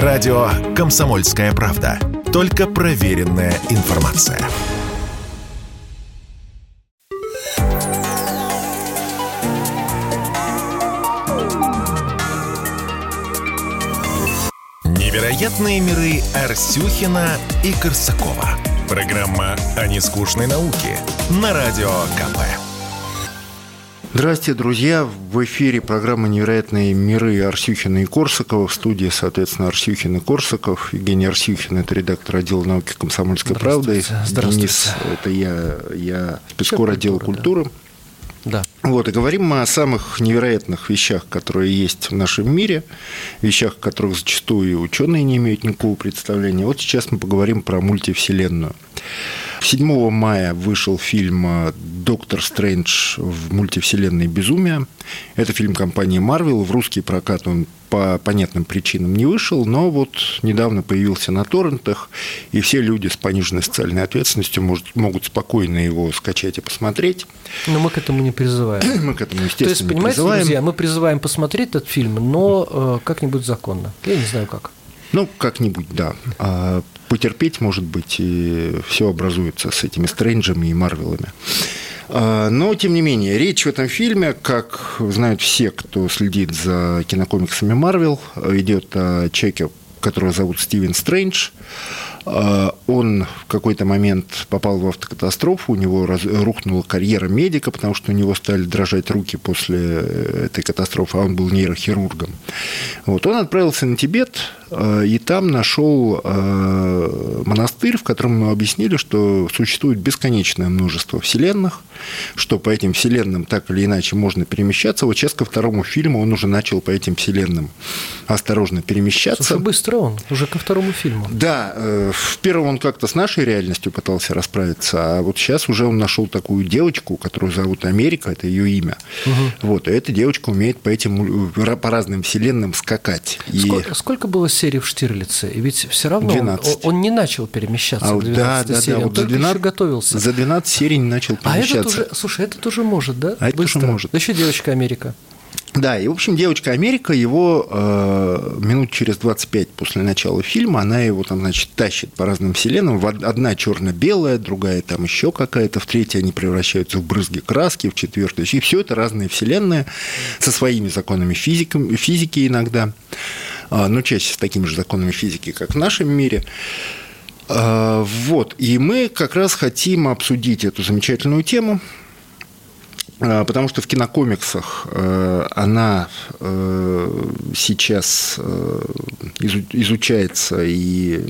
Радио «Комсомольская правда». Только проверенная информация. Невероятные миры Арсюхина и Корсакова. Программа о нескучной науке на Радио КП. Здравствуйте, друзья! В эфире программа «Невероятные миры» Арсюхина и Корсакова. В студии, соответственно, Арсюхин и Корсаков. Евгений Арсюхин – это редактор отдела науки «Комсомольской правды». Денис – это я, я спецкор отдела культуры. Да. Вот, и говорим мы о самых невероятных вещах, которые есть в нашем мире, вещах, о которых зачастую ученые не имеют никакого представления. Вот сейчас мы поговорим про мультивселенную. 7 мая вышел фильм «Доктор Стрэндж в мультивселенной безумия». Это фильм компании Marvel. В русский прокат он по понятным причинам не вышел, но вот недавно появился на торрентах, и все люди с пониженной социальной ответственностью может, могут спокойно его скачать и посмотреть. Но мы к этому не призываем. Мы к этому, естественно, То есть, понимаете, призываем. друзья, мы призываем посмотреть этот фильм, но э, как-нибудь законно. Я не знаю как. Ну, как-нибудь, да. А потерпеть, может быть, и все образуется с этими Стрэнджами и Марвелами. А, но, тем не менее, речь в этом фильме, как знают все, кто следит за кинокомиксами Марвел, идет о человеке, которого зовут Стивен Стрэндж. А, он в какой-то момент попал в автокатастрофу, у него раз, рухнула карьера медика, потому что у него стали дрожать руки после этой катастрофы, а он был нейрохирургом. Вот. Он отправился на Тибет, а, и там нашел а, монастырь, в котором ему объяснили, что существует бесконечное множество вселенных, что по этим вселенным так или иначе можно перемещаться. Вот сейчас ко второму фильму он уже начал по этим вселенным осторожно перемещаться. Слушай, быстро он, уже ко второму фильму. Да, э, в первом он как-то с нашей реальностью пытался расправиться, а вот сейчас уже он нашел такую девочку, которую зовут Америка, это ее имя. Угу. Вот, и эта девочка умеет по этим по разным вселенным скакать. Сколько, и... сколько было серий в Штирлице? И ведь все равно 12. Он, он не начал перемещаться а, к 12 да, серии, да, да, вот за 12, готовился. За 12 серий не начал перемещаться. А этот уже, слушай, этот уже может, да? А это уже может. Да еще девочка Америка. Да, и, в общем, девочка Америка его э, минут через 25 после начала фильма, она его там, значит, тащит по разным вселенным. Одна черно-белая, другая там еще какая-то, в третьей они превращаются в брызги краски, в четвертую. И все это разные вселенные со своими законами физики, физики иногда, э, но чаще с такими же законами физики, как в нашем мире. Э, вот, и мы как раз хотим обсудить эту замечательную тему – потому что в кинокомиксах э, она э, сейчас э, изучается и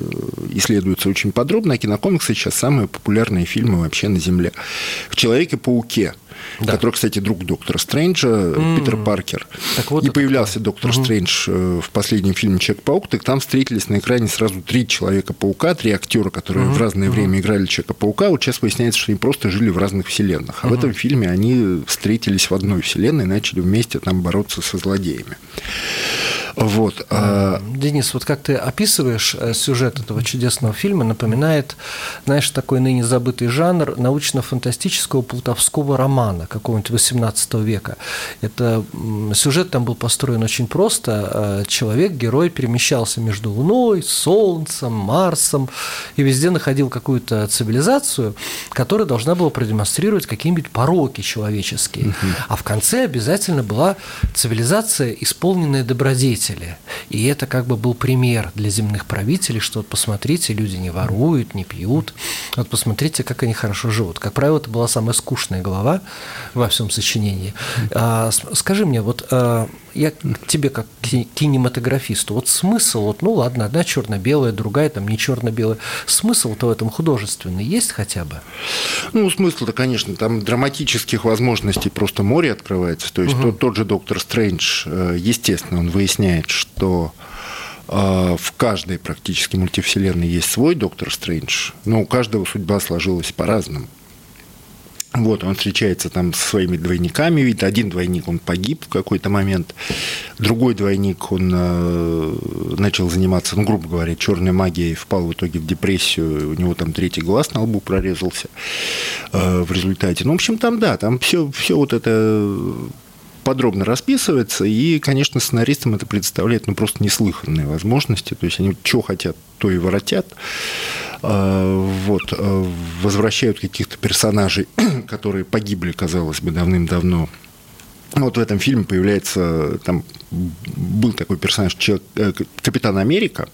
исследуется очень подробно, а кинокомиксы сейчас самые популярные фильмы вообще на Земле. В «Человеке-пауке» да. который, кстати, друг доктора Стрэнджа, mm. Питер Паркер. Так вот и появлялся такое. доктор угу. Стрэндж э, в последнем фильме Человек-паук, так там встретились на экране сразу три Человека-паука, три актера, которые угу. в разное угу. время играли Человека-паука. Вот сейчас выясняется, что они просто жили в разных вселенных. А угу. в этом фильме они встретились в одной вселенной и начали вместе там бороться со злодеями. Вот. А Денис, вот как ты описываешь э, сюжет этого чудесного фильма, напоминает, знаешь, такой ныне забытый жанр научно-фантастического плутовского романа какого-нибудь 18 века. Это сюжет там был построен очень просто. Э, человек, герой, перемещался между Луной, Солнцем, Марсом и везде находил какую-то цивилизацию, которая должна была продемонстрировать какие-нибудь пороки человеческие. Угу. А в конце обязательно была цивилизация, исполненная добродетель правители. И это как бы был пример для земных правителей, что вот посмотрите, люди не воруют, не пьют, вот посмотрите, как они хорошо живут. Как правило, это была самая скучная глава во всем сочинении. А, скажи мне, вот а, я к тебе как кинематографисту, вот смысл, вот, ну ладно, одна черно-белая, другая там не черно-белая, смысл-то в этом художественный есть хотя бы? Ну, смысл-то, конечно, там драматических возможностей просто море открывается. То есть угу. тот, тот же доктор Стрэндж, э, естественно, он выясняет, что э, в каждой практически мультивселенной есть свой доктор Стрэндж, но у каждого судьба сложилась по-разному. Вот, он встречается там со своими двойниками, ведь один двойник, он погиб в какой-то момент, другой двойник, он э, начал заниматься, ну, грубо говоря, черной магией, впал в итоге в депрессию, у него там третий глаз на лбу прорезался э, в результате. Ну, в общем, там, да, там все, все вот это подробно расписывается, и, конечно, сценаристам это представляет ну, просто неслыханные возможности. То есть они что хотят, то и воротят. А, вот, возвращают каких-то персонажей, которые погибли, казалось бы, давным-давно вот в этом фильме появляется, там был такой персонаж, человек, э, Капитан Америка,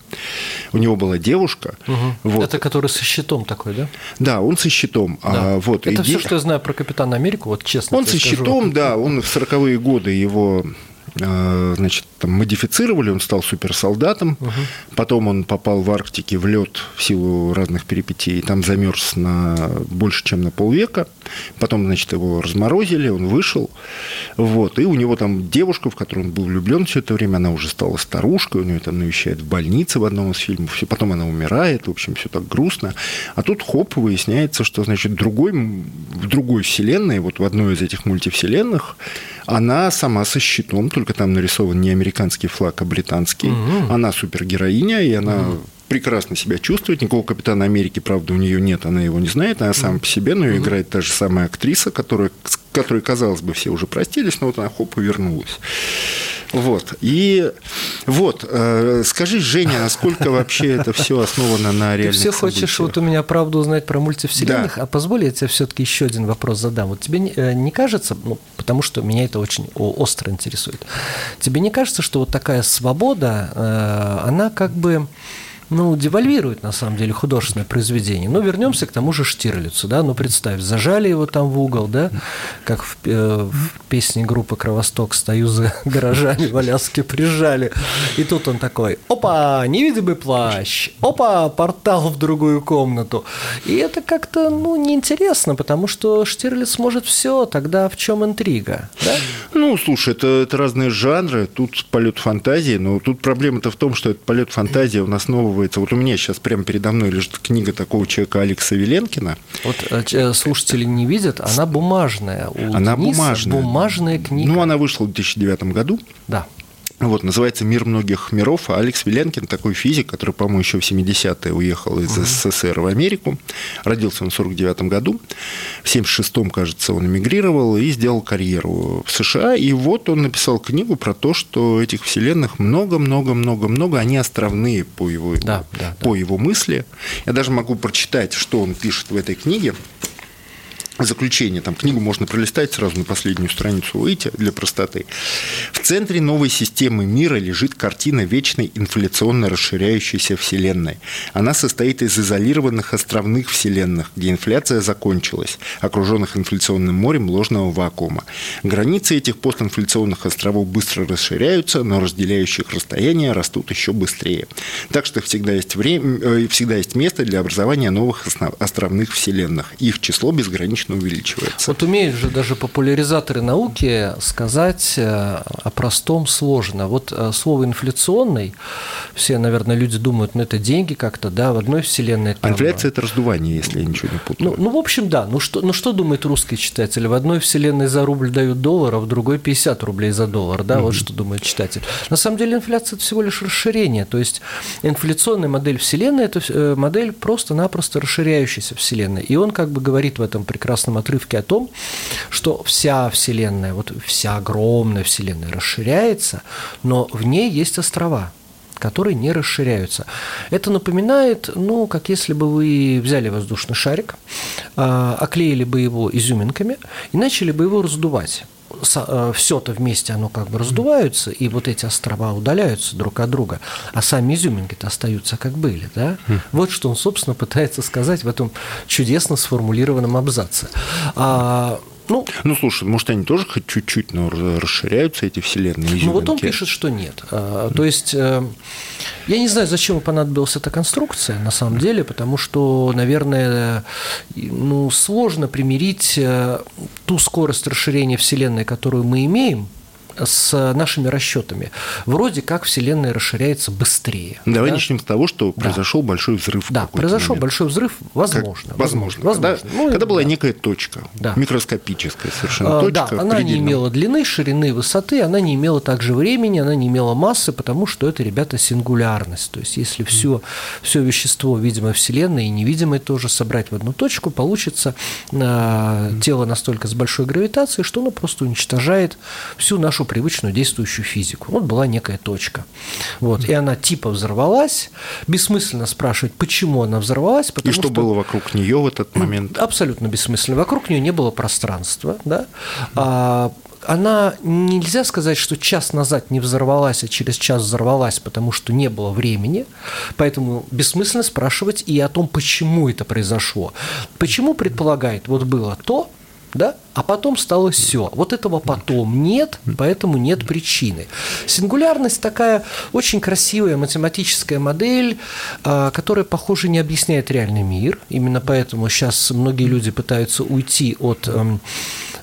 у него была девушка. Угу. Вот. Это который со щитом такой, да? Да, он со щитом. Да. А, вот, Это все, де... что я знаю про Капитана Америку, вот честно. Он со скажу. щитом, да, он в 40-е годы его Э, значит, там, модифицировали, он стал суперсолдатом, угу. потом он попал в Арктике в лед в силу разных перипетий, там замерз на больше, чем на полвека, потом, значит, его разморозили, он вышел, вот, и у него там девушка, в которую он был влюблен все это время, она уже стала старушкой, у нее там навещает в больнице в одном из фильмов, потом она умирает, в общем, все так грустно, а тут, хоп, выясняется, что, значит, другой, в другой вселенной, вот в одной из этих мультивселенных, она сама со щитом, только там нарисован не американский флаг, а британский. Угу. Она супергероиня, и она угу. прекрасно себя чувствует. Никакого Капитана Америки, правда, у нее нет, она его не знает, она сама по себе, но ее играет та же самая актриса, которая, которой, казалось бы, все уже простились, но вот она хоп и вернулась. Вот. И вот, э, скажи, Женя, насколько вообще это все основано на реальных Ты все хочешь вот у меня правду узнать про мультивселенных, да. а позволь я тебе все-таки еще один вопрос задам. Вот тебе не, э, не кажется, ну, потому что меня это очень остро интересует, тебе не кажется, что вот такая свобода, э, она как бы ну, девальвирует, на самом деле, художественное произведение. Ну, вернемся к тому же Штирлицу, да, ну, представь, зажали его там в угол, да, как в, э, в песне группы «Кровосток» «Стою за гаражами в Аляске прижали». И тут он такой, опа, невидимый плащ, опа, портал в другую комнату. И это как-то, ну, неинтересно, потому что Штирлиц может все, тогда в чем интрига, да? Ну, слушай, это, это разные жанры, тут полет фантазии, но тут проблема-то в том, что этот полет фантазии он основывается основывается. Вот у меня сейчас прямо передо мной лежит книга такого человека Алекса Веленкина. Вот э, э, слушатели не видят, она бумажная. У она Дениса бумажная. Бумажная книга. Ну, она вышла в 2009 году. Да. Вот, называется «Мир многих миров». А Алекс Веленкин, такой физик, который, по-моему, еще в 70-е уехал из СССР в Америку. Родился он в 49 году. В 76-м, кажется, он эмигрировал и сделал карьеру в США. И вот он написал книгу про то, что этих вселенных много-много-много-много. Они островные по его, да, да, по да. его мысли. Я даже могу прочитать, что он пишет в этой книге заключение, там книгу можно пролистать сразу на последнюю страницу выйти для простоты. В центре новой системы мира лежит картина вечной инфляционно расширяющейся Вселенной. Она состоит из изолированных островных Вселенных, где инфляция закончилась, окруженных инфляционным морем ложного вакуума. Границы этих постинфляционных островов быстро расширяются, но разделяющих расстояния растут еще быстрее. Так что всегда есть, время, э, всегда есть место для образования новых островных Вселенных. Их число безгранично конечно, увеличивается. Вот умеют же даже популяризаторы науки сказать э, о простом сложно. Вот э, слово «инфляционный», все, наверное, люди думают, ну, это деньги как-то, да, в одной вселенной. Там... Инфляция – это раздувание, если я ничего не путаю. Ну, ну, в общем, да. Ну что, ну, что думает русский читатель? В одной вселенной за рубль дают доллар, а в другой 50 рублей за доллар, да, mm вот что думает читатель. На самом деле инфляция – это всего лишь расширение, то есть инфляционная модель вселенной – это э, модель просто-напросто расширяющейся вселенной. И он как бы говорит в этом прекрасном прекрасном отрывке о том, что вся Вселенная, вот вся огромная Вселенная расширяется, но в ней есть острова которые не расширяются. Это напоминает, ну, как если бы вы взяли воздушный шарик, а, оклеили бы его изюминками и начали бы его раздувать э, все-то вместе оно как бы раздуваются, и вот эти острова удаляются друг от друга, а сами изюминки-то остаются как были. Да? Mm. Вот что он, собственно, пытается сказать в этом чудесно сформулированном абзаце. А, ну, ну, слушай, может, они тоже хоть чуть-чуть, но расширяются эти вселенные изюминки? Ну, вот он пишет, что нет. А, то есть, э, я не знаю, зачем понадобилась эта конструкция, на самом деле, потому что, наверное, ну, сложно примирить э, ту скорость расширения вселенной, которую мы имеем, с нашими расчетами. Вроде как Вселенная расширяется быстрее. Давай да? начнем с того, что произошел да. большой взрыв. Да, произошел момент. большой взрыв, возможно. Как, возможно. возможно. Когда, ну, когда была да. некая точка, да. микроскопическая совершенно а, точка. Да, она не имела длины, ширины, высоты, она не имела также времени, она не имела массы, потому что это, ребята, сингулярность. То есть, если все, все вещество, видимо, Вселенной и невидимое тоже собрать в одну точку, получится э, тело настолько с большой гравитацией, что оно просто уничтожает всю нашу привычную действующую физику. Вот была некая точка. Вот, и она типа взорвалась. Бессмысленно спрашивать, почему она взорвалась. Потому и что, что было вокруг нее в этот момент? Абсолютно бессмысленно. Вокруг нее не было пространства. Да? А, она нельзя сказать, что час назад не взорвалась, а через час взорвалась, потому что не было времени. Поэтому бессмысленно спрашивать и о том, почему это произошло. Почему предполагает, вот было то, да, а потом стало все. Вот этого потом нет, поэтому нет причины. Сингулярность такая очень красивая математическая модель, а, которая, похоже, не объясняет реальный мир. Именно поэтому сейчас многие люди пытаются уйти от эм,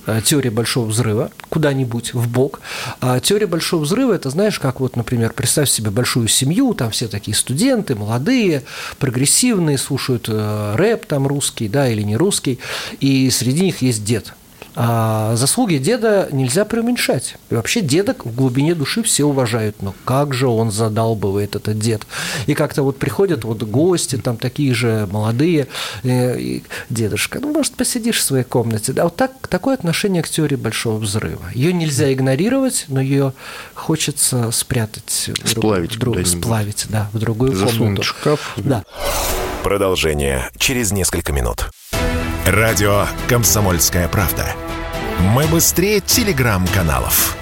Э, теория большого взрыва куда-нибудь в бок. А теория большого взрыва это знаешь, как вот, например, представь себе большую семью, там все такие студенты, молодые, прогрессивные, слушают э, рэп там русский, да, или не русский, и среди них есть дед а заслуги деда нельзя преуменьшать. И вообще деда в глубине души все уважают. Но как же он задалбывает, этот дед. И как-то вот приходят вот гости, там такие же молодые, э, и, дедушка, ну, может, посидишь в своей комнате. Да, вот так, такое отношение к теории Большого Взрыва. Ее нельзя игнорировать, но ее хочется спрятать. Сплавить в друг, Сплавить, да, в другую Засунуть комнату. шкаф. Да. Продолжение через несколько минут. Радио «Комсомольская правда». Мы быстрее телеграм-каналов.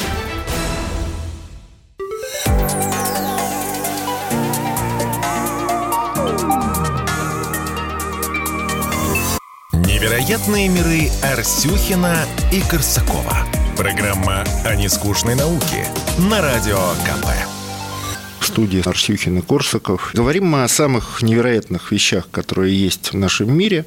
Невероятные миры Арсюхина и Корсакова. Программа о нескучной науке на Радио КП студии Арсюхин и Корсаков. Говорим мы о самых невероятных вещах, которые есть в нашем мире,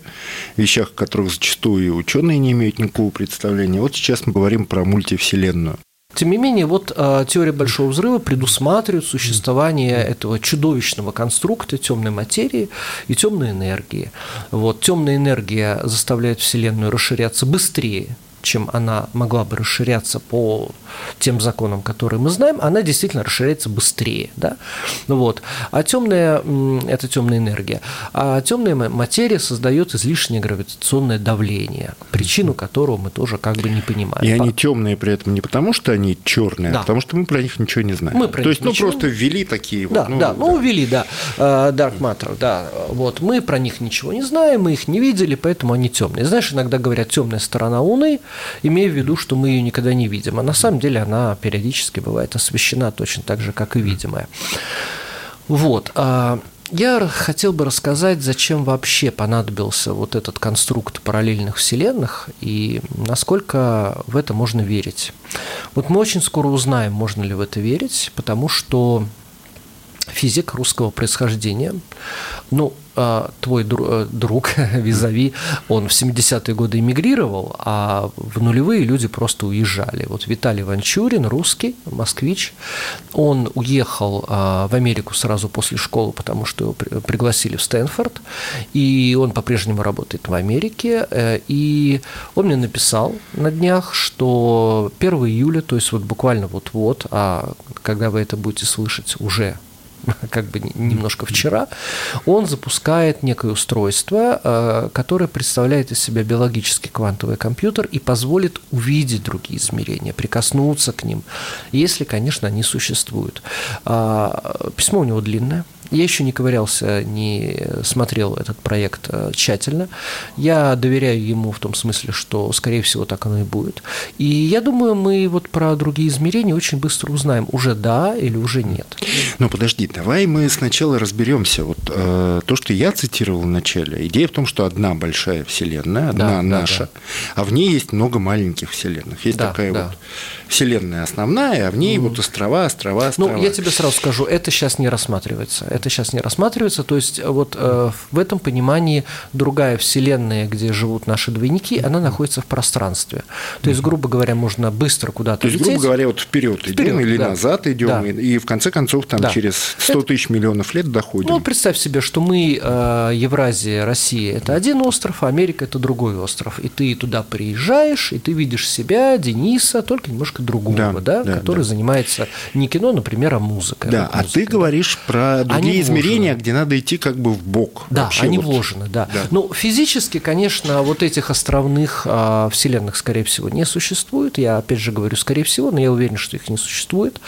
вещах, о которых зачастую ученые не имеют никакого представления. Вот сейчас мы говорим про мультивселенную. Тем не менее, вот э, теория большого взрыва предусматривает существование этого чудовищного конструкта темной материи и темной энергии. Вот темная энергия заставляет Вселенную расширяться быстрее, чем она могла бы расширяться по тем законам, которые мы знаем, она действительно расширяется быстрее. Да? Ну вот. А темная – это темная энергия. А темная материя создает излишнее гравитационное давление, причину которого мы тоже как бы не понимаем. И они темные при этом не потому, что они черные, а да. а потому что мы про них ничего не знаем. Мы про То есть, ну, ничего... просто ввели такие да, вот. Ну, да, ну, ввели, да. Э, Dark Matter, да. Вот. Мы про них ничего не знаем, мы их не видели, поэтому они темные. Знаешь, иногда говорят темная сторона Луны, имея в виду, что мы ее никогда не видим. А на самом деле она периодически бывает освещена точно так же, как и видимая. Вот. А я хотел бы рассказать, зачем вообще понадобился вот этот конструкт параллельных вселенных и насколько в это можно верить. Вот мы очень скоро узнаем, можно ли в это верить, потому что физик русского происхождения, ну, а, твой э, друг, Визави, он в 70-е годы эмигрировал, а в нулевые люди просто уезжали. Вот Виталий Ванчурин, русский, москвич, он уехал а, в Америку сразу после школы, потому что его пригласили в Стэнфорд, и он по-прежнему работает в Америке, э, и он мне написал на днях, что 1 июля, то есть вот буквально вот-вот, а когда вы это будете слышать уже как бы немножко вчера, он запускает некое устройство, э, которое представляет из себя биологический квантовый компьютер и позволит увидеть другие измерения, прикоснуться к ним, если, конечно, они существуют. А, письмо у него длинное, я еще не ковырялся, не смотрел этот проект э, тщательно. Я доверяю ему в том смысле, что, скорее всего, так оно и будет. И я думаю, мы вот про другие измерения очень быстро узнаем, уже да или уже нет. Ну, подожди, давай мы сначала разберемся. Вот э, то, что я цитировал в начале, идея в том, что одна большая вселенная, одна да, наша, да, да. а в ней есть много маленьких вселенных. Есть да, такая да. вот вселенная основная, а в ней mm. вот острова, острова, острова. Ну, я тебе сразу скажу, это сейчас не рассматривается это сейчас не рассматривается. То есть вот в этом понимании другая вселенная, где живут наши двойники, она находится в пространстве. То есть, грубо говоря, можно быстро куда-то То есть, лететь. грубо говоря, вот вперед, Вперед, идем или да. назад идем, Да. и, в конце концов там Да. через 100 тысяч миллионов лет доходим. Ну, представь себе, что мы, э, Евразия, Россия – это один остров, а Америка – это другой остров. И ты туда приезжаешь, и ты видишь себя, Дениса, только немножко другого, Да, да, да, который да. занимается не кино, например, а музыкой. да, а ты говоришь про другие Они измерения, вложены. где надо идти как бы в бок. Да, они вложены, да. Да. Ну, физически, конечно, вот этих островных а, вселенных, скорее всего, не существует. Я, опять же, говорю, скорее всего, но я уверен, что их не существует.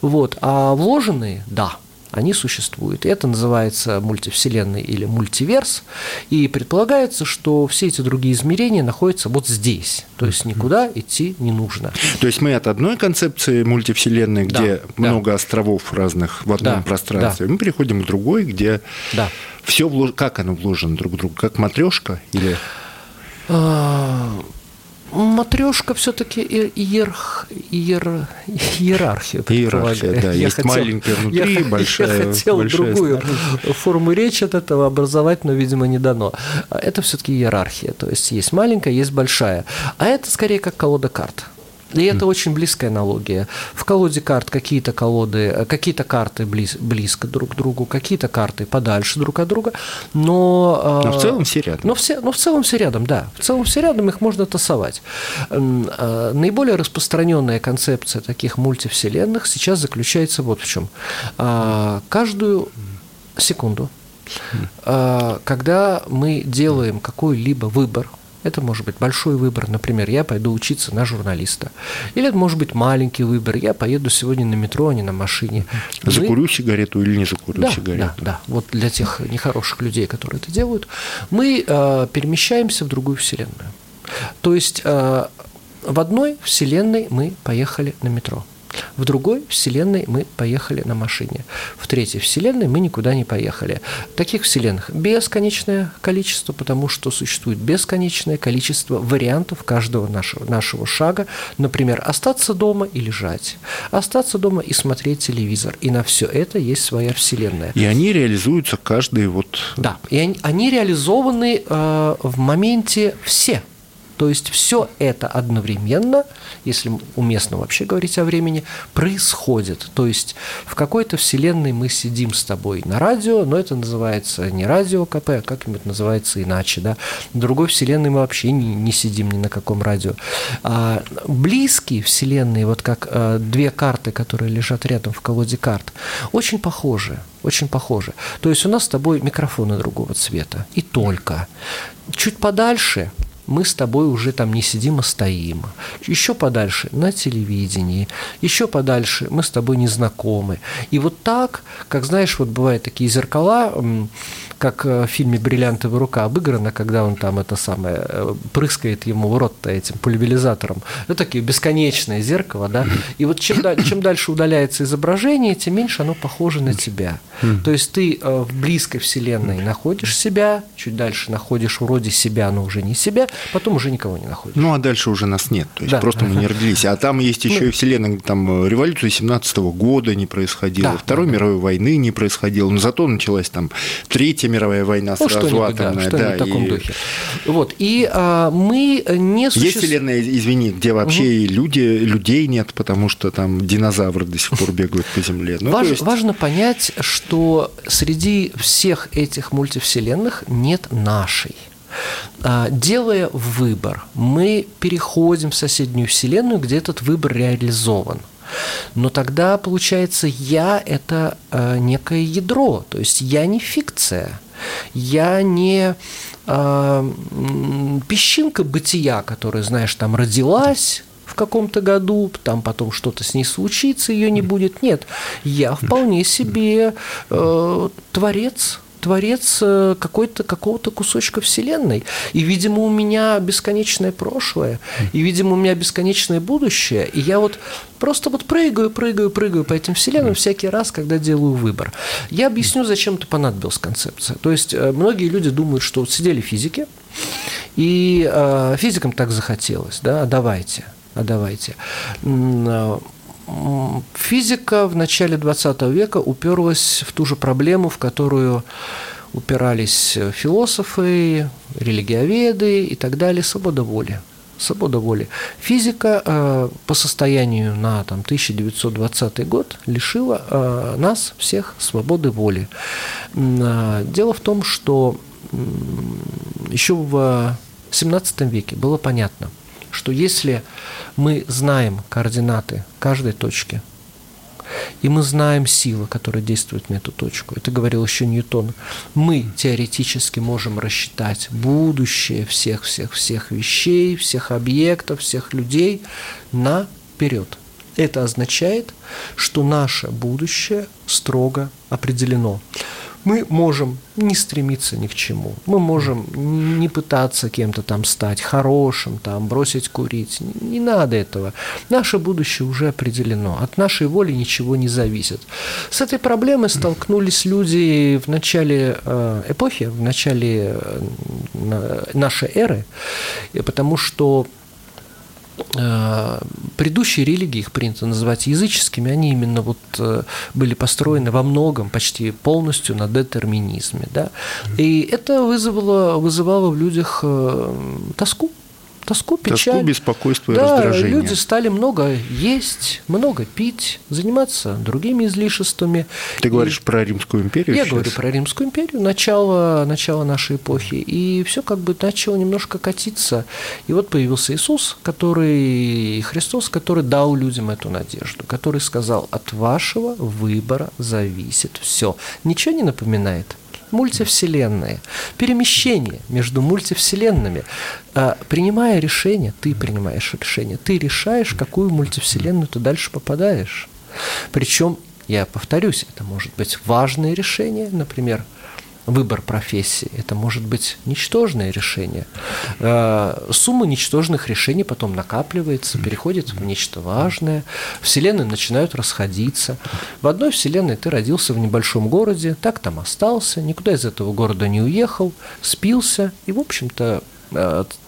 Вот. А вложенные, да, они существуют. И это называется мультивселенной или мультиверс. И предполагается, что все эти другие измерения находятся вот здесь. То есть никуда идти не нужно. То есть мы от одной концепции мультивселенной, Да, где да. много островов разных в одном Да, пространстве, мы переходим к другой, где Да. все как оно вложено друг в друга, как матрешка или Матрешка все-таки иерарх, иер, Иерархия, предполагает. да. Я Есть маленькая внутри, я, большая- Я хотел большая другую форму речи от этого образовать, но, видимо, не дано. А Это все-таки иерархия. То есть есть маленькая, есть большая. А это скорее как колода карт. И это очень близкая аналогия. В колоде карт какие-то колоды, э, какие-то карты близ, близко друг к другу, какие-то карты подальше друг от друга, но... Но в э, целом все рядом. но все, но в целом все рядом, да. В целом все рядом, их можно тасовать. Э, Наиболее распространенная концепция таких мультивселенных сейчас заключается вот в чем. А, Каждую секунду, а, когда мы делаем какой-либо выбор, это может быть большой выбор, например, я пойду учиться на журналиста. Или это может быть маленький выбор, я поеду сегодня на метро, а не на машине. Мы- закурю сигарету или не закурю да, сигарету. Да, да. Вот для тех нехороших людей, которые это делают, мы э, перемещаемся в другую вселенную. То есть э, в одной вселенной мы поехали на метро. В другой вселенной мы поехали на машине. В третьей вселенной мы никуда не поехали. Таких вселенных бесконечное количество, потому что существует бесконечное количество вариантов каждого нашего, нашего шага. Например, остаться дома и лежать. Остаться дома и смотреть телевизор. И на все это есть своя вселенная. И они реализуются каждый вот... Да, и они, они реализованы э, в моменте все. То есть все это одновременно, если уместно вообще говорить о времени, происходит. То есть в какой-то вселенной мы сидим с тобой на радио, но это называется не радио КП, а как-нибудь называется иначе. Да? В другой вселенной мы вообще не, не сидим ни на каком радио. А близкие вселенные, вот как э, две карты, которые лежат рядом в колоде карт, очень похожи. Очень похожи. То есть у нас с тобой микрофоны другого цвета. И только. Чуть подальше мы с тобой уже там не сидим, а стоим. Еще подальше на телевидении, еще подальше мы с тобой не знакомы. И вот так, как знаешь, вот бывают такие зеркала, как э, в фильме «Бриллиантовая рука» обыграно, когда он там это самое, э, прыскает ему в рот этим пульверизатором. Это такие бесконечное зеркало, да. И вот чем, чем дальше удаляется изображение, тем меньше оно похоже на тебя. То есть ты э, в близкой вселенной находишь себя, чуть дальше находишь вроде себя, но уже не себя, потом уже никого не находишь. Ну, а дальше уже нас нет. То есть Да. просто мы не родились. А там есть еще и вселенная, там э, революция 17 года не происходила, Да, Второй да, да. мировой войны не происходило. Но зато началась там Третья мировая война Ну, сразу да, атомная. да, в таком и духе. Вот. И а, мы не Есть существуем. вселенная, извини, где вообще и люди, людей нет, потому что там динозавры до сих пор бегают по земле. Ну, Важ- есть- Важно понять, что среди всех этих мультивселенных нет нашей. А, Делая выбор, мы переходим в соседнюю вселенную, где этот выбор реализован. Но тогда, получается, я – это э, некое ядро, то есть я не фикция, я не э, песчинка бытия, которая, знаешь, там родилась, в каком-то году, там потом что-то с ней случится, ее не будет. Нет, я вполне себе э, творец, творец э, какой-то, какого-то кусочка Вселенной. И, видимо, у меня бесконечное прошлое, и, видимо, у меня бесконечное будущее. И я вот просто вот прыгаю, прыгаю, прыгаю по этим Вселенным всякий раз, когда делаю выбор. Я объясню, зачем это понадобилась концепция. То есть э, многие люди думают, что вот сидели физики, и э, физикам так захотелось, да, а давайте, а давайте. Э, физика в начале 20 века уперлась в ту же проблему, в которую упирались философы, религиоведы и так далее, свобода воли. Свобода воли. Физика э, по состоянию на там, 1920 год лишила э, нас всех свободы воли. Э, дело в том, что э, еще в 17 веке было понятно, что если мы знаем координаты каждой точки, и мы знаем силы, которые действуют на эту точку. Это говорил еще Ньютон. Мы теоретически можем рассчитать будущее всех-всех-всех вещей, всех объектов, всех людей наперед. Это означает, что наше будущее строго определено мы можем не стремиться ни к чему. Мы можем не пытаться кем-то там стать хорошим, там, бросить курить. Не надо этого. Наше будущее уже определено. От нашей воли ничего не зависит. С этой проблемой столкнулись люди в начале э, эпохи, в начале э, нашей эры, потому что предыдущие религии, их принято называть языческими, они именно вот э, были построены во многом, почти полностью на детерминизме. Да? И это вызвало, вызывало в людях э, тоску, тоску, печаль. Тоску, беспокойство и да, раздражение. люди стали много есть, много пить, заниматься другими излишествами. Ты и... говоришь про Римскую империю Я сейчас? говорю про Римскую империю, начало, начало нашей эпохи. И все как бы начало немножко катиться. И вот появился Иисус, который, Христос, который дал людям эту надежду, который сказал, от вашего выбора зависит все. Ничего не напоминает? Мультивселенные, перемещение между мультивселенными. А, принимая решение, ты принимаешь решение, ты решаешь, какую мультивселенную ты дальше попадаешь. Причем, я повторюсь, это может быть важное решение, например, выбор профессии. Это может быть ничтожное решение. Э, сумма ничтожных решений потом накапливается, переходит в нечто важное. Вселенные начинают расходиться. В одной вселенной ты родился в небольшом городе, так там остался, никуда из этого города не уехал, спился и, в общем-то,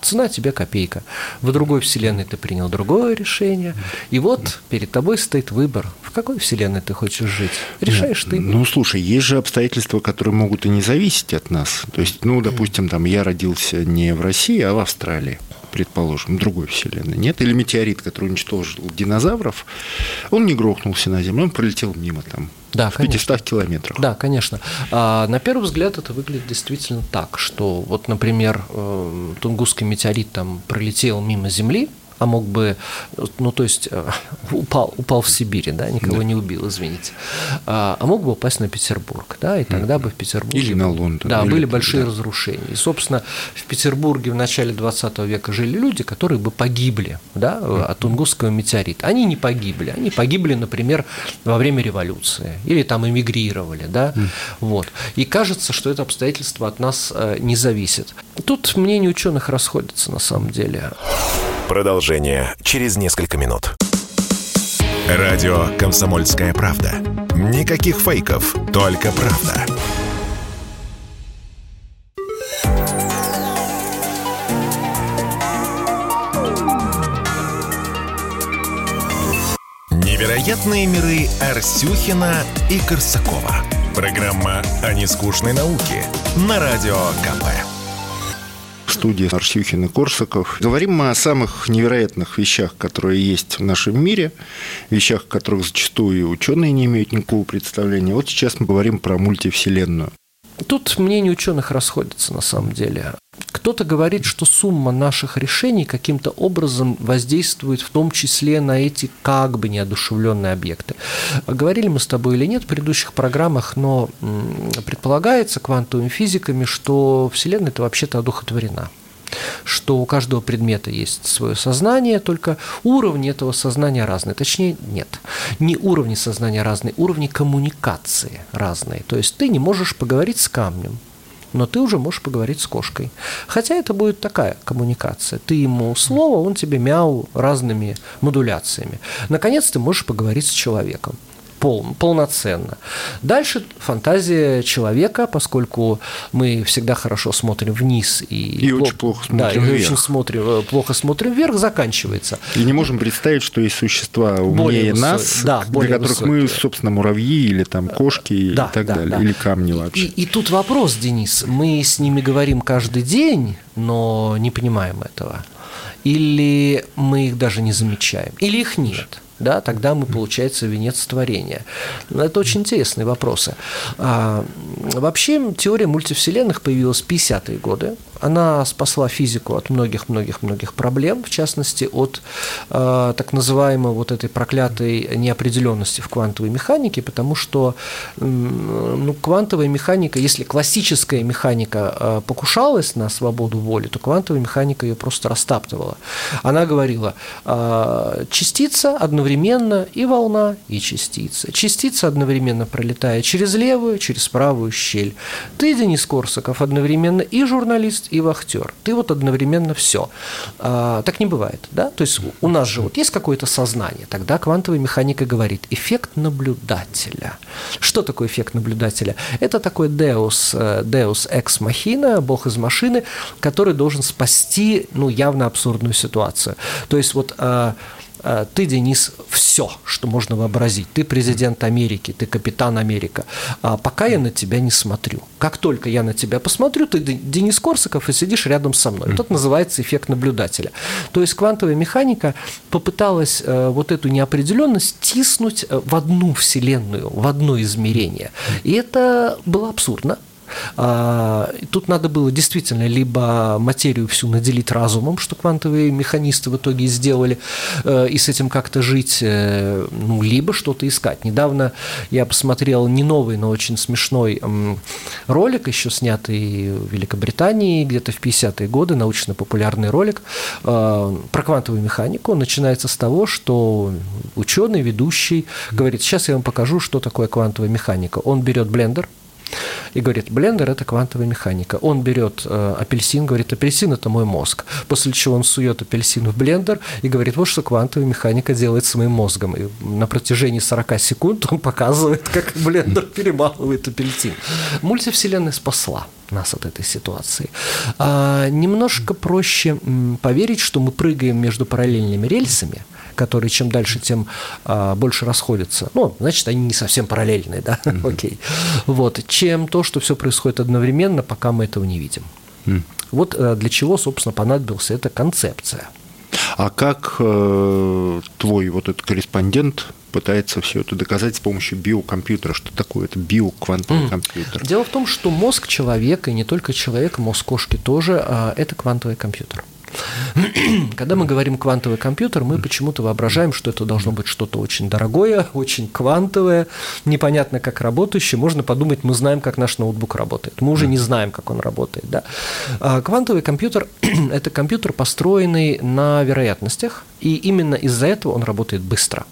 цена тебе копейка. В другой вселенной ты принял другое решение, и вот перед тобой стоит выбор, в какой вселенной ты хочешь жить. Решаешь ты. Ну, слушай, есть же обстоятельства, которые могут и не зависеть от нас. То есть, ну, допустим, там я родился не в России, а в Австралии предположим, другой вселенной, нет? Или метеорит, который уничтожил динозавров, он не грохнулся на Землю, он пролетел мимо там да, в конечно. 500 километрах. Да, конечно. А, на первый взгляд это выглядит действительно так, что вот, например, э, Тунгусский метеорит там пролетел мимо Земли, а мог бы, ну то есть э, упал, упал в Сибири, да, никого да. не убил, извините, а, а мог бы упасть на Петербург, да, и тогда бы в Петербурге... Или на Лондон. Да, были большие да. разрушения. И, собственно, в Петербурге в начале 20 века жили люди, которые бы погибли, да, от Тунгусского метеорита. Они не погибли, они погибли, например, во время революции, или там эмигрировали, да, вот. И кажется, что это обстоятельство от нас э, не зависит. Тут мнения ученых расходятся на самом деле. Продолжение через несколько минут. Радио «Комсомольская правда». Никаких фейков, только правда. Невероятные миры Арсюхина и Корсакова. Программа о нескучной науке на Радио КП студии Арсюхин и Корсаков. Говорим мы о самых невероятных вещах, которые есть в нашем мире, вещах, о которых зачастую ученые не имеют никакого представления. Вот сейчас мы говорим про мультивселенную. Тут мнения ученых расходятся на самом деле. Кто-то говорит, что сумма наших решений каким-то образом воздействует в том числе на эти как бы неодушевленные объекты. Говорили мы с тобой или нет в предыдущих программах, но предполагается квантовыми физиками, что Вселенная это вообще-то одухотворена что у каждого предмета есть свое сознание, только уровни этого сознания разные. Точнее, нет. Не уровни сознания разные, уровни коммуникации разные. То есть ты не можешь поговорить с камнем, но ты уже можешь поговорить с кошкой. Хотя это будет такая коммуникация. Ты ему слово, он тебе мяу разными модуляциями. Наконец ты можешь поговорить с человеком. Пол, полноценно. Дальше фантазия человека, поскольку мы всегда хорошо смотрим вниз и, и плохо, очень плохо смотрим да, вверх. И очень смотрим, э, плохо смотрим вверх, заканчивается. И не можем представить, что есть существа умнее более нас, да, для которых высокие. мы, собственно, муравьи или там кошки да, и так да, далее, да. или камни вообще. И, и тут вопрос, Денис, мы с ними говорим каждый день, но не понимаем этого. Или мы их даже не замечаем, или их нет да, тогда мы, получается, венец творения. Это очень интересные вопросы. А, вообще, теория мультивселенных появилась в 50-е годы она спасла физику от многих-многих-многих проблем, в частности, от э, так называемой вот этой проклятой неопределенности в квантовой механике, потому что ну, квантовая механика, если классическая механика э, покушалась на свободу воли, то квантовая механика ее просто растаптывала. Она говорила, э, частица одновременно и волна, и частица. Частица одновременно пролетая через левую, через правую щель. Ты, Денис Корсаков, одновременно и журналист, и вахтер. Ты вот одновременно все. А, так не бывает, да? То есть у нас же вот есть какое-то сознание. Тогда квантовая механика говорит эффект наблюдателя. Что такое эффект наблюдателя? Это такой Deus, э, Deus ex machina, бог из машины, который должен спасти, ну, явно абсурдную ситуацию. То есть вот Э, ты, Денис, все, что можно вообразить. Ты президент Америки, ты капитан Америка. А пока я на тебя не смотрю. Как только я на тебя посмотрю, ты Денис Корсаков и сидишь рядом со мной. Это называется эффект наблюдателя. То есть квантовая механика попыталась э, вот эту неопределенность тиснуть э, в одну вселенную, в одно измерение. И это было абсурдно. А, тут надо было действительно либо материю всю наделить разумом, что квантовые механисты в итоге сделали, э, и с этим как-то жить, э, ну, либо что-то искать. Недавно я посмотрел не новый, но очень смешной ролик, еще снятый в Великобритании, где-то в 50-е годы, научно-популярный ролик э, про квантовую механику. Он начинается с того, что ученый, ведущий говорит, сейчас я вам покажу, что такое квантовая механика. Он берет блендер, и говорит, блендер – это квантовая механика. Он берет э, апельсин, говорит, апельсин – это мой мозг. После чего он сует апельсин в блендер и говорит, вот что квантовая механика делает с моим мозгом. И на протяжении 40 секунд он показывает, как блендер перемалывает апельсин. Мультивселенная спасла нас от этой ситуации. А, немножко проще поверить, что мы прыгаем между параллельными рельсами, которые чем дальше, тем а, больше расходятся. Ну, значит, они не совсем параллельные, да, mm-hmm. окей. Вот, чем то, что все происходит одновременно, пока мы этого не видим. Mm. Вот э, для чего, собственно, понадобилась эта концепция. А как э, твой вот этот корреспондент пытается все это доказать с помощью биокомпьютера. Что такое это биоквантовый mm. компьютер? Дело в том, что мозг человека, и не только человека, мозг кошки тоже, а, это квантовый компьютер. Когда мы говорим квантовый компьютер, мы почему-то воображаем, что это должно быть что-то очень дорогое, очень квантовое, непонятно как работающее. Можно подумать, мы знаем, как наш ноутбук работает. Мы уже не знаем, как он работает. Да? А квантовый компьютер – это компьютер, построенный на вероятностях, и именно из-за этого он работает быстро.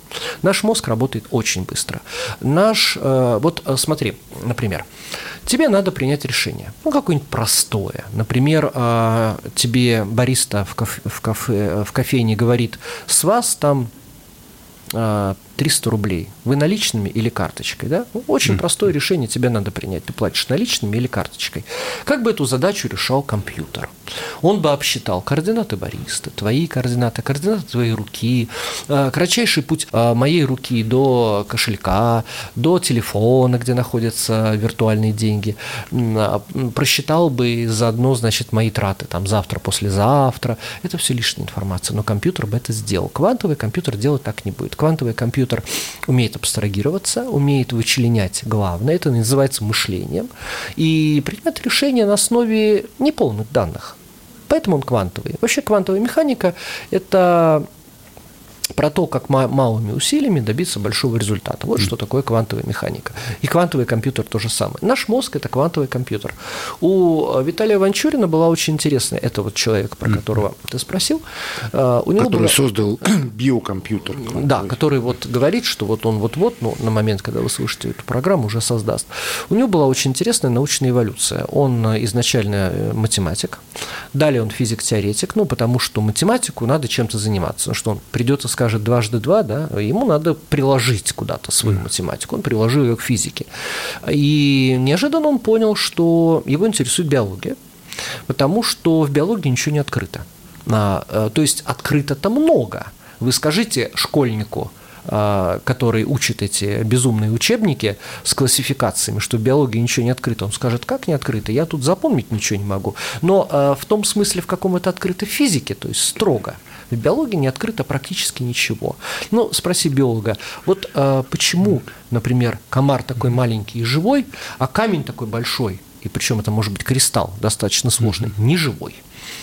Наш мозг работает очень быстро. Наш, э, вот э, смотри, например, тебе надо принять решение, ну, какое-нибудь простое. Например, э, тебе бариста в, кафе, в, кафе, в кофейне говорит, с вас там 300 рублей. Вы наличными или карточкой? Да? Ну, очень простое решение тебе надо принять. Ты платишь наличными или карточкой. Как бы эту задачу решал компьютер? Он бы обсчитал координаты бариста, твои координаты, координаты твоей руки, э, кратчайший путь э, моей руки до кошелька, до телефона, где находятся виртуальные деньги. А, просчитал бы заодно, значит, мои траты там завтра, послезавтра. Это все лишняя информация. Но компьютер бы это сделал. Квантовый компьютер делать так не будет. Квантовый компьютер умеет абстрагироваться, умеет вычленять главное, это называется мышлением, и принимать решения на основе неполных данных. Поэтому он квантовый. Вообще квантовая механика – это про то, как малыми усилиями добиться большого результата. Вот что такое квантовая механика. И квантовый компьютер то же самое. Наш мозг – это квантовый компьютер. У Виталия Ванчурина была очень интересная, это вот человек, про которого ты спросил. А, у него который было... создал биокомпьютер. Да, который вот говорит, что вот он вот-вот, ну, на момент, когда вы слышите эту программу, уже создаст. У него была очень интересная научная эволюция. Он изначально э, математик, далее он физик-теоретик, ну, потому что математику надо чем-то заниматься, что он придет из скажет дважды два, да, ему надо приложить куда-то свою математику. Он приложил ее к физике. И неожиданно он понял, что его интересует биология, потому что в биологии ничего не открыто. А, э, то есть открыто-то много. Вы скажите школьнику, а, который учит эти безумные учебники с классификациями, что в биологии ничего не открыто. Он скажет, как не открыто? Я тут запомнить ничего не могу. Но а, в том смысле, в каком это открыто в физике, то есть строго. В биологии не открыто практически ничего. Ну, спроси биолога, вот а, почему, например, комар такой маленький и живой, а камень такой большой, и причем это может быть кристалл достаточно сложный, не живой.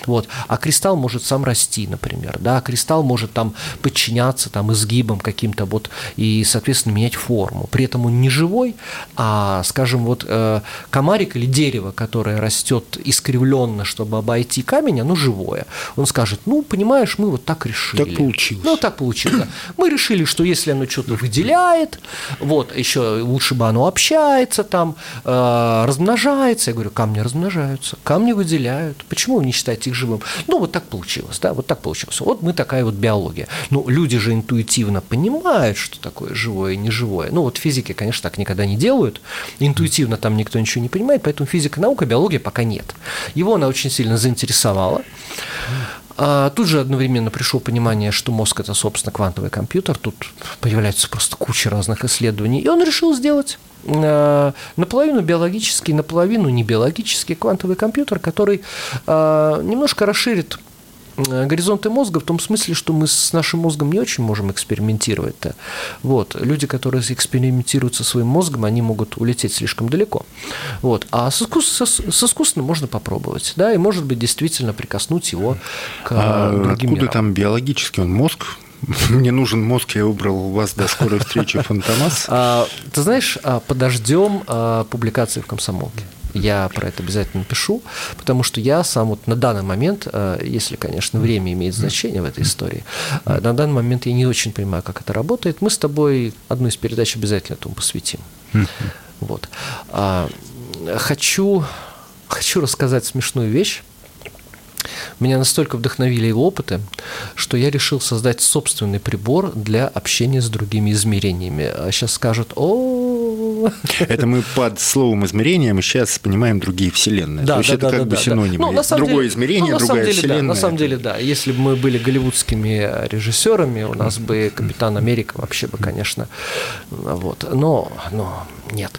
Вот. А кристалл может сам расти, например, да, кристалл может там подчиняться там изгибам каким-то вот и, соответственно, менять форму. При этом он не живой, а, скажем, вот э, комарик или дерево, которое растет искривленно, чтобы обойти камень, оно живое. Он скажет, ну, понимаешь, мы вот так решили. Так получилось. Ну, так получилось. Мы решили, что если оно что-то выделяет, вот, еще лучше бы оно общается там, э, размножается. Я говорю, камни размножаются, камни выделяют. Почему вы не считаете их живым. Ну, вот так получилось, да, вот так получилось. Вот мы такая вот биология. Ну, люди же интуитивно понимают, что такое живое и неживое. Ну, вот физики, конечно, так никогда не делают. Интуитивно там никто ничего не понимает, поэтому физика, наука, биология пока нет. Его она очень сильно заинтересовала. А тут же одновременно пришло понимание, что мозг – это, собственно, квантовый компьютер. Тут появляется просто куча разных исследований. И он решил сделать наполовину биологический, наполовину не биологический квантовый компьютер, который э, немножко расширит э, горизонты мозга в том смысле, что мы с нашим мозгом не очень можем экспериментировать-то. Вот. Люди, которые экспериментируют со своим мозгом, они могут улететь слишком далеко. Вот. А с, искус... с искусственным можно попробовать, да, и, может быть, действительно прикоснуть его к а другим Откуда мирам. там биологический он мозг? Мне нужен мозг, я выбрал вас до скорой встречи, Фантомас. А, ты знаешь, а, подождем а, публикации в «Комсомолке». Я про это обязательно пишу, потому что я сам вот на данный момент, если, конечно, время имеет значение в этой истории, на данный момент я не очень понимаю, как это работает. Мы с тобой одну из передач обязательно этому посвятим. Вот. Хочу, хочу рассказать смешную вещь. Меня настолько вдохновили его опыты, что я решил создать собственный прибор для общения с другими измерениями. А сейчас скажут, о Это мы под словом измерение мы сейчас понимаем другие вселенные. Да, То есть да, это да, как да, бы да, синонимы. Ну, на самом Другое деле- измерение, ну, на самом другая деле, вселенная. Да, на самом деле, да. Если бы мы были голливудскими режиссерами, у нас бы Капитан Америка вообще бы, конечно, вот. Но, но нет.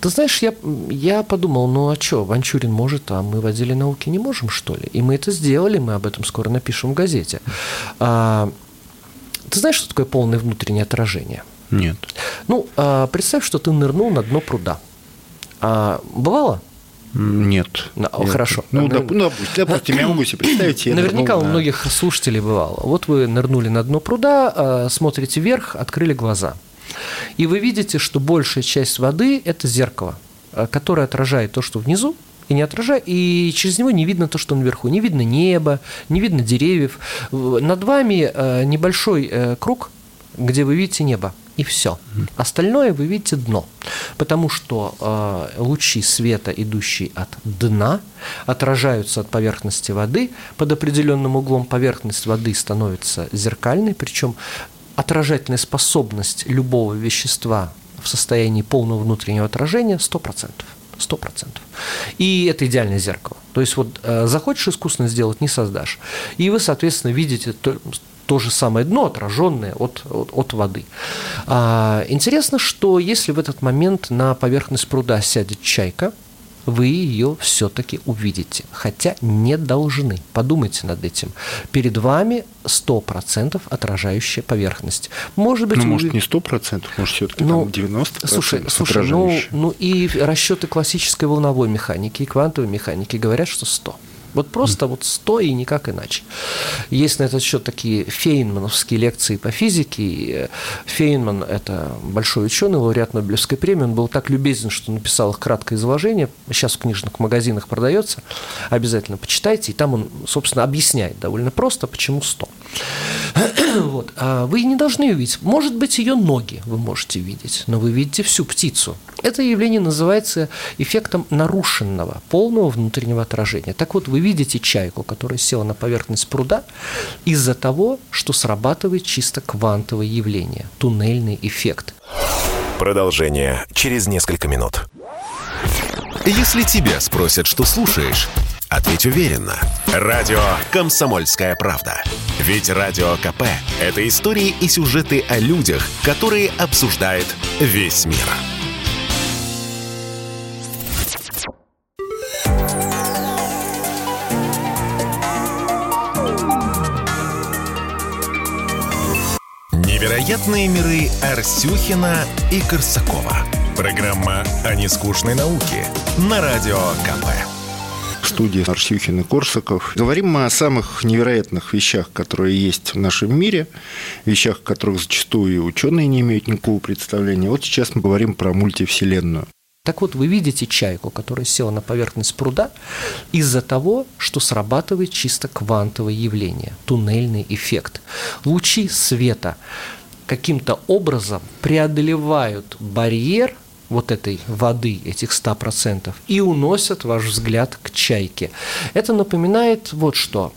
Ты знаешь, я, я подумал, ну а что, Ванчурин может, а мы в отделе науки не можем, что ли? И мы это сделали, мы об этом скоро напишем в газете. А, ты знаешь, что такое полное внутреннее отражение? Нет. Ну, а, представь, что ты нырнул на дно пруда. А, бывало? Нет. Ну, Нет. хорошо. Ну, доп- ну, допустим, допустим, я могу себе представить. я Наверняка нырнул у многих слушателей бывало. Вот вы нырнули на дно пруда, а, смотрите вверх, открыли глаза. И вы видите, что большая часть воды – это зеркало, а, которое отражает то, что внизу, и не отражает, и через него не видно то, что наверху. Не видно неба, не видно деревьев. Над вами э, небольшой э, круг, где вы видите небо, и все. Остальное вы видите дно, потому что э, лучи света, идущие от дна, отражаются от поверхности воды. Под определенным углом поверхность воды становится зеркальной, причем отражательная способность любого вещества в состоянии полного внутреннего отражения 100%. 100%. И это идеальное зеркало. То есть вот э, захочешь искусственно сделать, не создашь. И вы, соответственно, видите то, то же самое дно, отраженное от, от, от воды. А, интересно, что если в этот момент на поверхность пруда сядет чайка, вы ее все-таки увидите, хотя не должны. Подумайте над этим. Перед вами 100% отражающая поверхность. Может быть, Ну, вы- может, не 100%, может, все-таки ну, там 90% Слушай, слушай ну, ну и расчеты классической волновой механики и квантовой механики говорят, что 100. Вот просто вот 100 и никак иначе. Есть на этот счет такие фейнмановские лекции по физике. Э, Фейнман – это большой ученый, лауреат Нобелевской премии. Он был так любезен, что написал их краткое изложение. Сейчас в книжных магазинах продается. Обязательно почитайте. И там он, собственно, объясняет довольно просто, почему 100. Вот. А вы не должны ее видеть. Может быть, ее ноги вы можете видеть, но вы видите всю птицу. Это явление называется эффектом нарушенного, полного внутреннего отражения. Так вот, вы видите чайку, которая села на поверхность пруда из-за того, что срабатывает чисто квантовое явление, туннельный эффект. Продолжение через несколько минут. Если тебя спросят, что слушаешь, ответь уверенно. Радио «Комсомольская правда». Ведь Радио КП – это истории и сюжеты о людях, которые обсуждает весь мир. Невероятные миры Арсюхина и Корсакова. Программа о нескучной науке на Радио КП студии Арсюхин и Корсаков. Говорим мы о самых невероятных вещах, которые есть в нашем мире, вещах, о которых зачастую и ученые не имеют никакого представления. Вот сейчас мы говорим про мультивселенную. Так вот, вы видите чайку, которая села на поверхность пруда из-за того, что срабатывает чисто квантовое явление, туннельный эффект. Лучи света каким-то образом преодолевают барьер вот этой воды, этих 100%, и уносят ваш взгляд к чайке. Это напоминает вот что.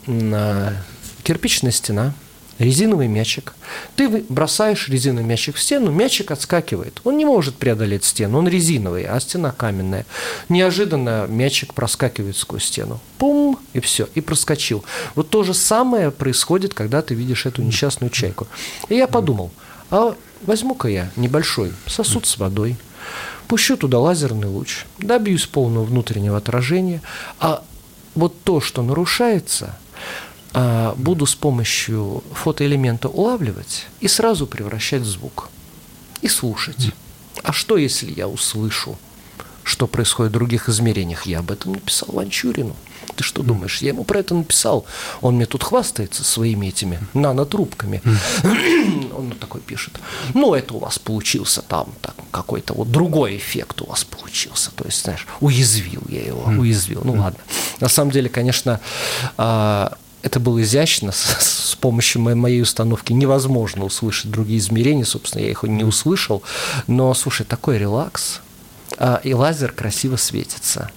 Кирпичная стена, резиновый мячик. Ты бросаешь резиновый мячик в стену, мячик отскакивает. Он не может преодолеть стену, он резиновый, а стена каменная. Неожиданно мячик проскакивает сквозь стену. Пум, и все, и проскочил. Вот то же самое происходит, когда ты видишь эту несчастную чайку. И я подумал, а возьму-ка я небольшой сосуд с водой, пущу туда лазерный луч, добьюсь полного внутреннего отражения, а вот то, что нарушается, а, буду с помощью фотоэлемента улавливать и сразу превращать в звук. И слушать. А что, если я услышу, что происходит в других измерениях? Я об этом написал Ванчурину. Ты что думаешь? Я ему про это написал. Он мне тут хвастается своими этими нанотрубками. Он такой пишет. Ну, это у вас получился там так, какой-то вот другой эффект у вас получился. То есть, знаешь, уязвил я его, уязвил. Ну, ладно. На самом деле, конечно, а, это было изящно, с, с помощью моей установки невозможно услышать другие измерения, собственно, я их не услышал, но, слушай, такой релакс, и лазер красиво светится.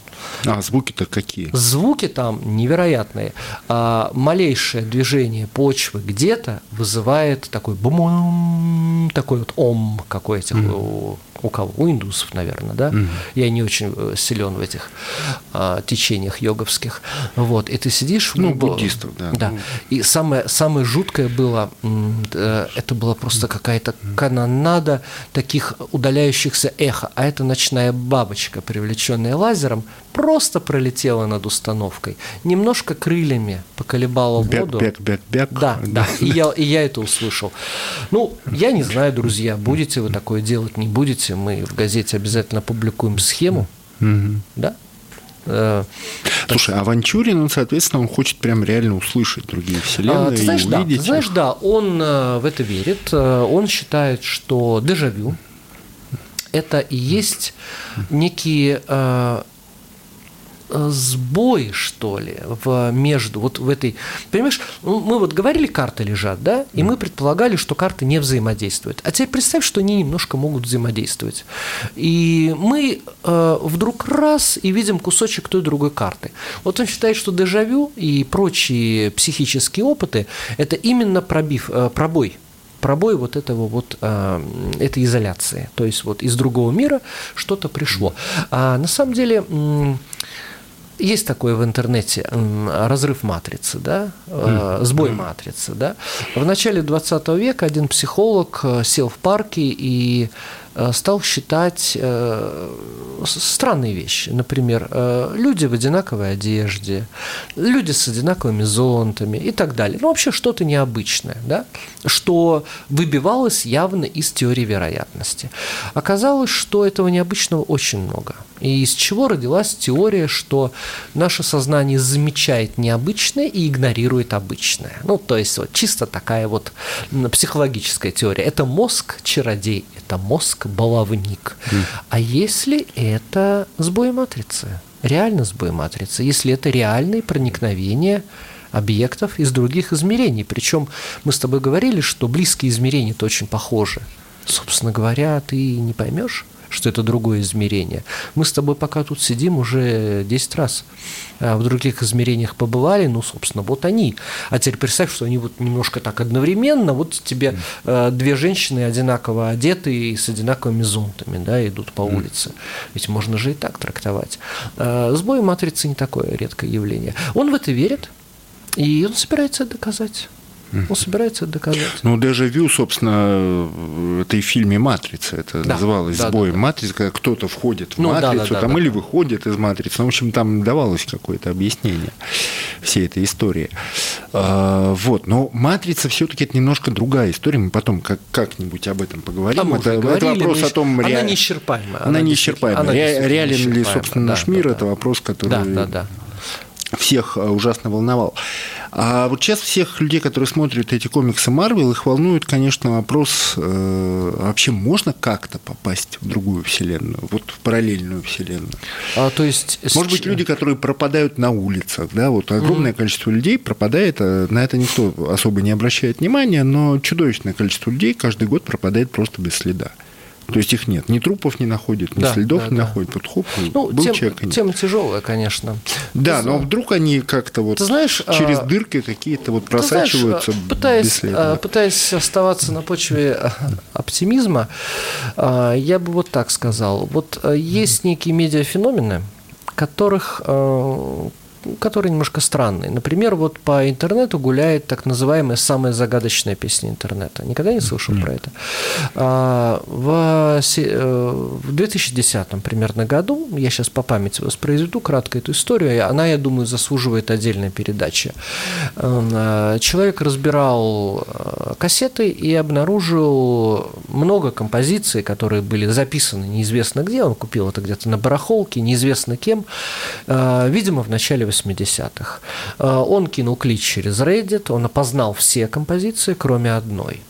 А звуки-то какие? Звуки там невероятные. А, малейшее движение почвы где-то вызывает такой бум, такой вот ом какой этих mm у кого? У индусов, наверное, да? Mm. Я не очень э, силен в этих а, течениях йоговских. Вот, и ты сидишь... Ну, буддистов, да. Да. И самое, самое жуткое было, э, это была просто какая-то канонада таких удаляющихся эхо, а это ночная бабочка, привлеченная лазером, просто пролетела над установкой, немножко крыльями поколебала воду. Бяк, бяк, бяк, бяк. Да, да, и я, и я это услышал. Ну, я не знаю, друзья, будете вы такое делать, не будете, мы в газете обязательно публикуем схему, да, э, Слушай, а Ванчурин, он, соответственно, он хочет прям реально услышать другие вселенные, а, ты знаешь, и да, увидеть. Ты знаешь, да, он э, в это верит. Э, он считает, что дежавю это и есть некие сбой, что ли, в, между, вот в этой, понимаешь, мы вот говорили, карты лежат, да, и мы предполагали, что карты не взаимодействуют. А теперь представь, что они немножко могут взаимодействовать. И мы э, вдруг раз и видим кусочек той другой карты. Вот он считает, что дежавю и прочие психические опыты – это именно пробив, э, пробой пробой вот этого вот э, этой изоляции, то есть вот из другого мира что-то пришло. А на самом деле есть такое в интернете разрыв матрицы, да, mm. сбой матрицы, да. В начале 20 века один психолог э, сел в парке и Э, стал считать э, странные вещи. Например, э, люди в одинаковой одежде, люди с одинаковыми зонтами и так далее. Ну, вообще что-то необычное, да? что выбивалось явно из теории вероятности. Оказалось, что этого необычного очень много. И из чего родилась теория, что наше сознание замечает необычное и игнорирует обычное. Ну, то есть вот чисто такая вот психологическая теория. Это мозг чародей, это мозг баловник. Mm. А если это сбой матрицы? Реально сбой матрицы. Если это реальные проникновения объектов из других измерений. Причем мы с тобой говорили, что близкие измерения-то очень похожи. Собственно говоря, ты не поймешь, что это другое измерение. Мы с тобой пока тут сидим уже 10 раз. А в других измерениях побывали, ну, собственно, вот они. А теперь представь, что они вот немножко так одновременно, вот тебе э, две женщины одинаково одеты и с одинаковыми зонтами, да, идут по улице. Ведь можно же и так трактовать. Э, сбой матрицы не такое редкое явление. Он в это верит, и он собирается это доказать. Он собирается доказать. Ну, дежавю, собственно, это и в фильме «Матрица». Это Да, называлось да, «Сбоем да, да. матрицы», когда кто-то входит в Ну, да, да, матрицу, да, там, да, или да. выходит из матрицы. Ну, в общем, там давалось какое-то объяснение всей этой истории. А, Вот. Но «Матрица» все-таки это немножко другая история. Мы потом как- как-нибудь об этом поговорим. А это, уже это говорили, вопрос о том, она ре- неисчерпаемая. Она неисчерпаемая. она Ре- действительно Реален ли, неисчерпаемая. собственно, Да, наш да, мир? да. Это вопрос, который Да, да, да. Всех э, ужасно волновал. А вот сейчас всех людей, которые смотрят эти комиксы Марвел, их волнует, конечно, вопрос, э, а вообще можно как-то попасть в другую вселенную, вот в параллельную вселенную? А, то есть... Может быть, люди, которые пропадают на улицах, да, вот огромное количество людей пропадает, а на это никто особо не обращает внимания, но чудовищное количество людей каждый год пропадает просто без следа. То есть их нет, ни трупов не находят, ни Да, следов да, не да. находят. Вот хоп, Ну, был тем- человек, нет. тема тяжелая, конечно. Да, Ты но зна- вдруг они как-то вот Ты знаешь, через а, дырки какие-то вот Ты знаешь, просачиваются пытаясь, бесследно. а, пытаясь оставаться на почве а, оптимизма, а, я бы вот так сказал. Вот есть некие медиафеномены, которых которые немножко странные. Например, вот по интернету гуляет так называемая самая загадочная песня интернета. Никогда не слышал про это? А, В, э, в 2010 примерно году, я сейчас по памяти воспроизведу кратко эту историю, она, я думаю, заслуживает отдельной передачи. Э, Человек разбирал э, кассеты и обнаружил много композиций, которые были записаны неизвестно где, он купил это где-то на барахолке, неизвестно кем, видимо, в начале 80-х. Э, Он кинул клич через Reddit, он опознал все композиции, кроме одной.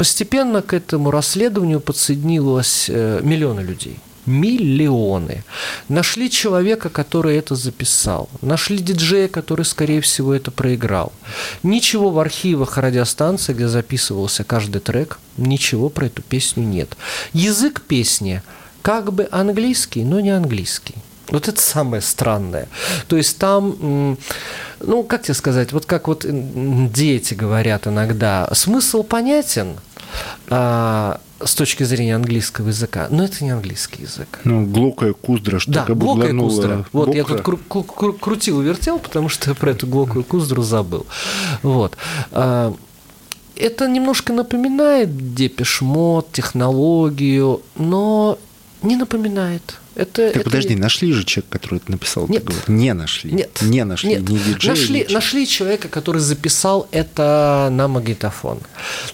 Постепенно к этому расследованию подсоединилось э, миллионы людей. Миллионы. Нашли человека, который это записал. Нашли диджея, который, скорее всего, это проиграл. Ничего в архивах радиостанции, где записывался каждый трек, ничего про эту песню нет. Язык песни как бы английский, но не английский. Вот это самое странное. То есть там, ну, как тебе сказать, вот как вот дети говорят иногда, смысл понятен а, с точки зрения английского языка, но это не английский язык. Ну, глокая куздра, что Да, глокая куздра. Вот, я тут кру- кру- кру- крутил и вертел, потому что про эту глокую куздру забыл. Вот. А, Это немножко напоминает депешмот, технологию, но не напоминает. Это, Так это подожди, не- нашли же человека, который это написал? Нет. Не нашли. Нет. Не нашли. Нет. Ни диджея, нашли, ничего. нашли человека, который записал это на магнитофон.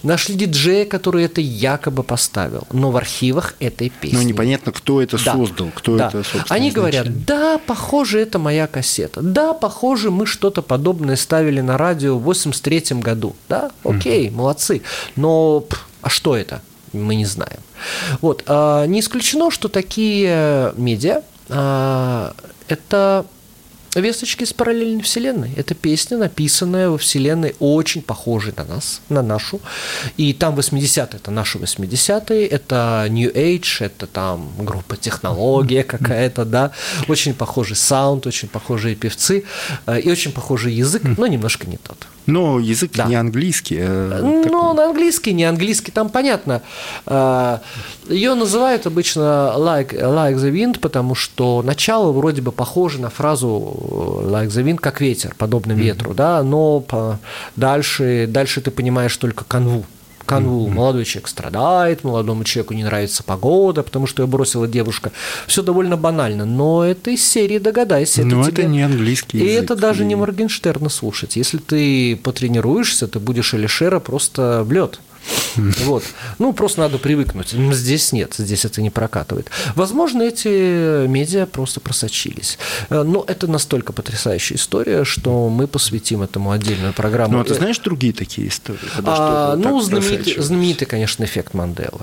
Нашли диджея, который это якобы поставил. Но в архивах этой песни. Ну, непонятно, кто это Да. создал, кто Да. это, собственно, Они говорят, изначально. да, похоже, это моя кассета. Да, похоже, мы что-то подобное ставили на радио в 83 году. Да, окей, молодцы. Но а что это? Мы не знаем. Вот. а, Не исключено, что такие медиа а, это Весточки из параллельной вселенной. Это песня, написанная во вселенной, очень похожей на нас, на нашу. И там 80-е, это наши 80-е, это New Age, это там группа технология какая-то, да. Очень похожий саунд, очень похожие певцы э, и очень похожий язык, но немножко не тот. Но язык Да. не английский, а Ну, такой. на английский, не английский, там понятно. Ее называют обычно like, like the wind, потому что начало вроде бы похоже на фразу э, like the wind, как ветер, подобно ветру, да, но по- дальше, дальше ты понимаешь только канву. Канву. Молодой человек страдает, молодому человеку не нравится погода, потому что ее бросила девушка. Все довольно банально, но это из серии «Догадайся». Но это тебе- не английский И язык. это даже не Моргенштерна слушать. Если ты потренируешься, ты будешь Алишера просто в лед. Вот. Ну, просто надо привыкнуть. Здесь нет, здесь это не прокатывает. Возможно, эти медиа просто просочились. Э, Но это настолько потрясающая история, что мы посвятим этому отдельную программу. Ну, а ты Э, знаешь другие такие истории? а, ну, знаменитый, знаменитый, конечно, эффект Манделы.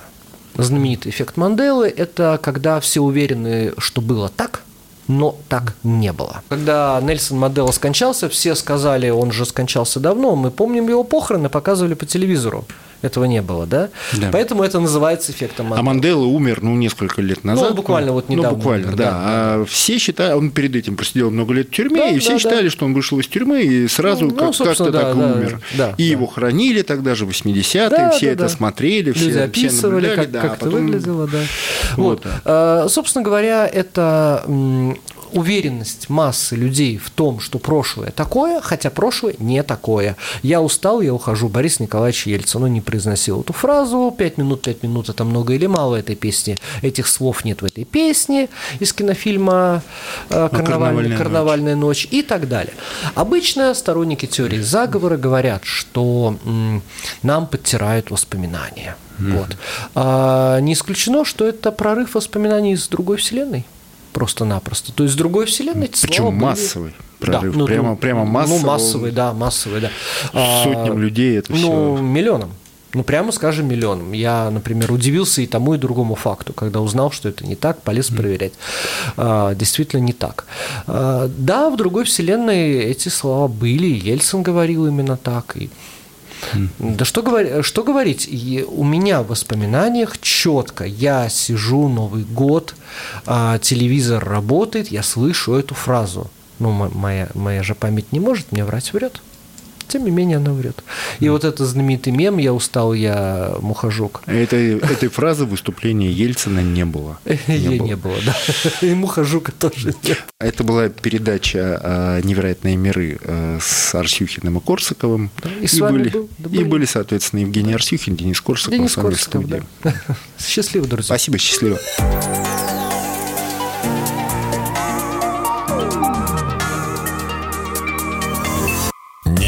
Знаменитый эффект Манделы – это когда все уверены, что было так, но так не было. Когда Нельсон Мандела скончался, все сказали, он же скончался давно, мы помним его похороны, показывали по телевизору. Этого не было, да? Да. Поэтому это называется эффектом Манделы. А Мандела умер, ну, несколько лет назад. он буквально вот недавно Ну, буквально, умер, да. да, А все считали, он перед этим просидел много лет в тюрьме, Да, и все да, считали, что он вышел из тюрьмы и сразу Ну, ну, как- собственно, как-то да, так да, умер. да, и да. его хоронили тогда же, в 80-е, Да, все да, это да. смотрели, все, Люди все описывали, наблюдали, как, да, как а это потом- выглядело, да. Вот, Вот. А, Собственно говоря, это уверенность массы людей в том, что прошлое такое, хотя прошлое не такое. Я устал, я ухожу. Борис Николаевич Ельцин, он не произносил эту фразу. Пять минут, пять минут – это много или мало этой песни. Этих слов нет в этой песне из кинофильма э, «Карнавальная, «Карнавальная «Карнавальная ночь» и так далее. Обычно сторонники теории заговора говорят, что нам подтирают воспоминания. Вот. А не исключено, что это прорыв воспоминаний из другой вселенной. Просто-напросто. То есть с другой вселенной Причем слова были- массовый прорыв, ну, прямо- ну, прямо Ну, массовый. массовый, да, массовый, да. А, Сотням людей это Ну, всё. миллионам. Ну, прямо скажем, миллионам. Я, например, удивился и тому, и другому факту, когда узнал, что это не так, полез проверять. А, действительно не так. А, да, в другой вселенной эти слова были, и Ельцин говорил именно так, и да что, говори- что говорить, у меня в воспоминаниях четко, я сижу, Новый год, а, телевизор работает, я слышу эту фразу. Ну, мо- моя, моя же память не может мне врать, врет. Тем не менее, она врет. И вот этот знаменитый мем «Я устал, я мухожук». Этой, этой фразы выступления Ельцина не было. Ее не было, да. И мухожука тоже нет. Это была передача «Невероятные миры» э, с Арсюхиным и Корсаковым. и вами были, был, да, и были. соответственно, Евгений Арсюхин, Денис Корсаков Денис Корсаков, да. Счастливо, друзья. Спасибо, счастливо.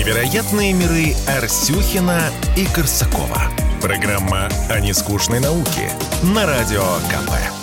Невероятные миры Арсюхина и Корсакова. Программа о нескучной науке на Радио КП.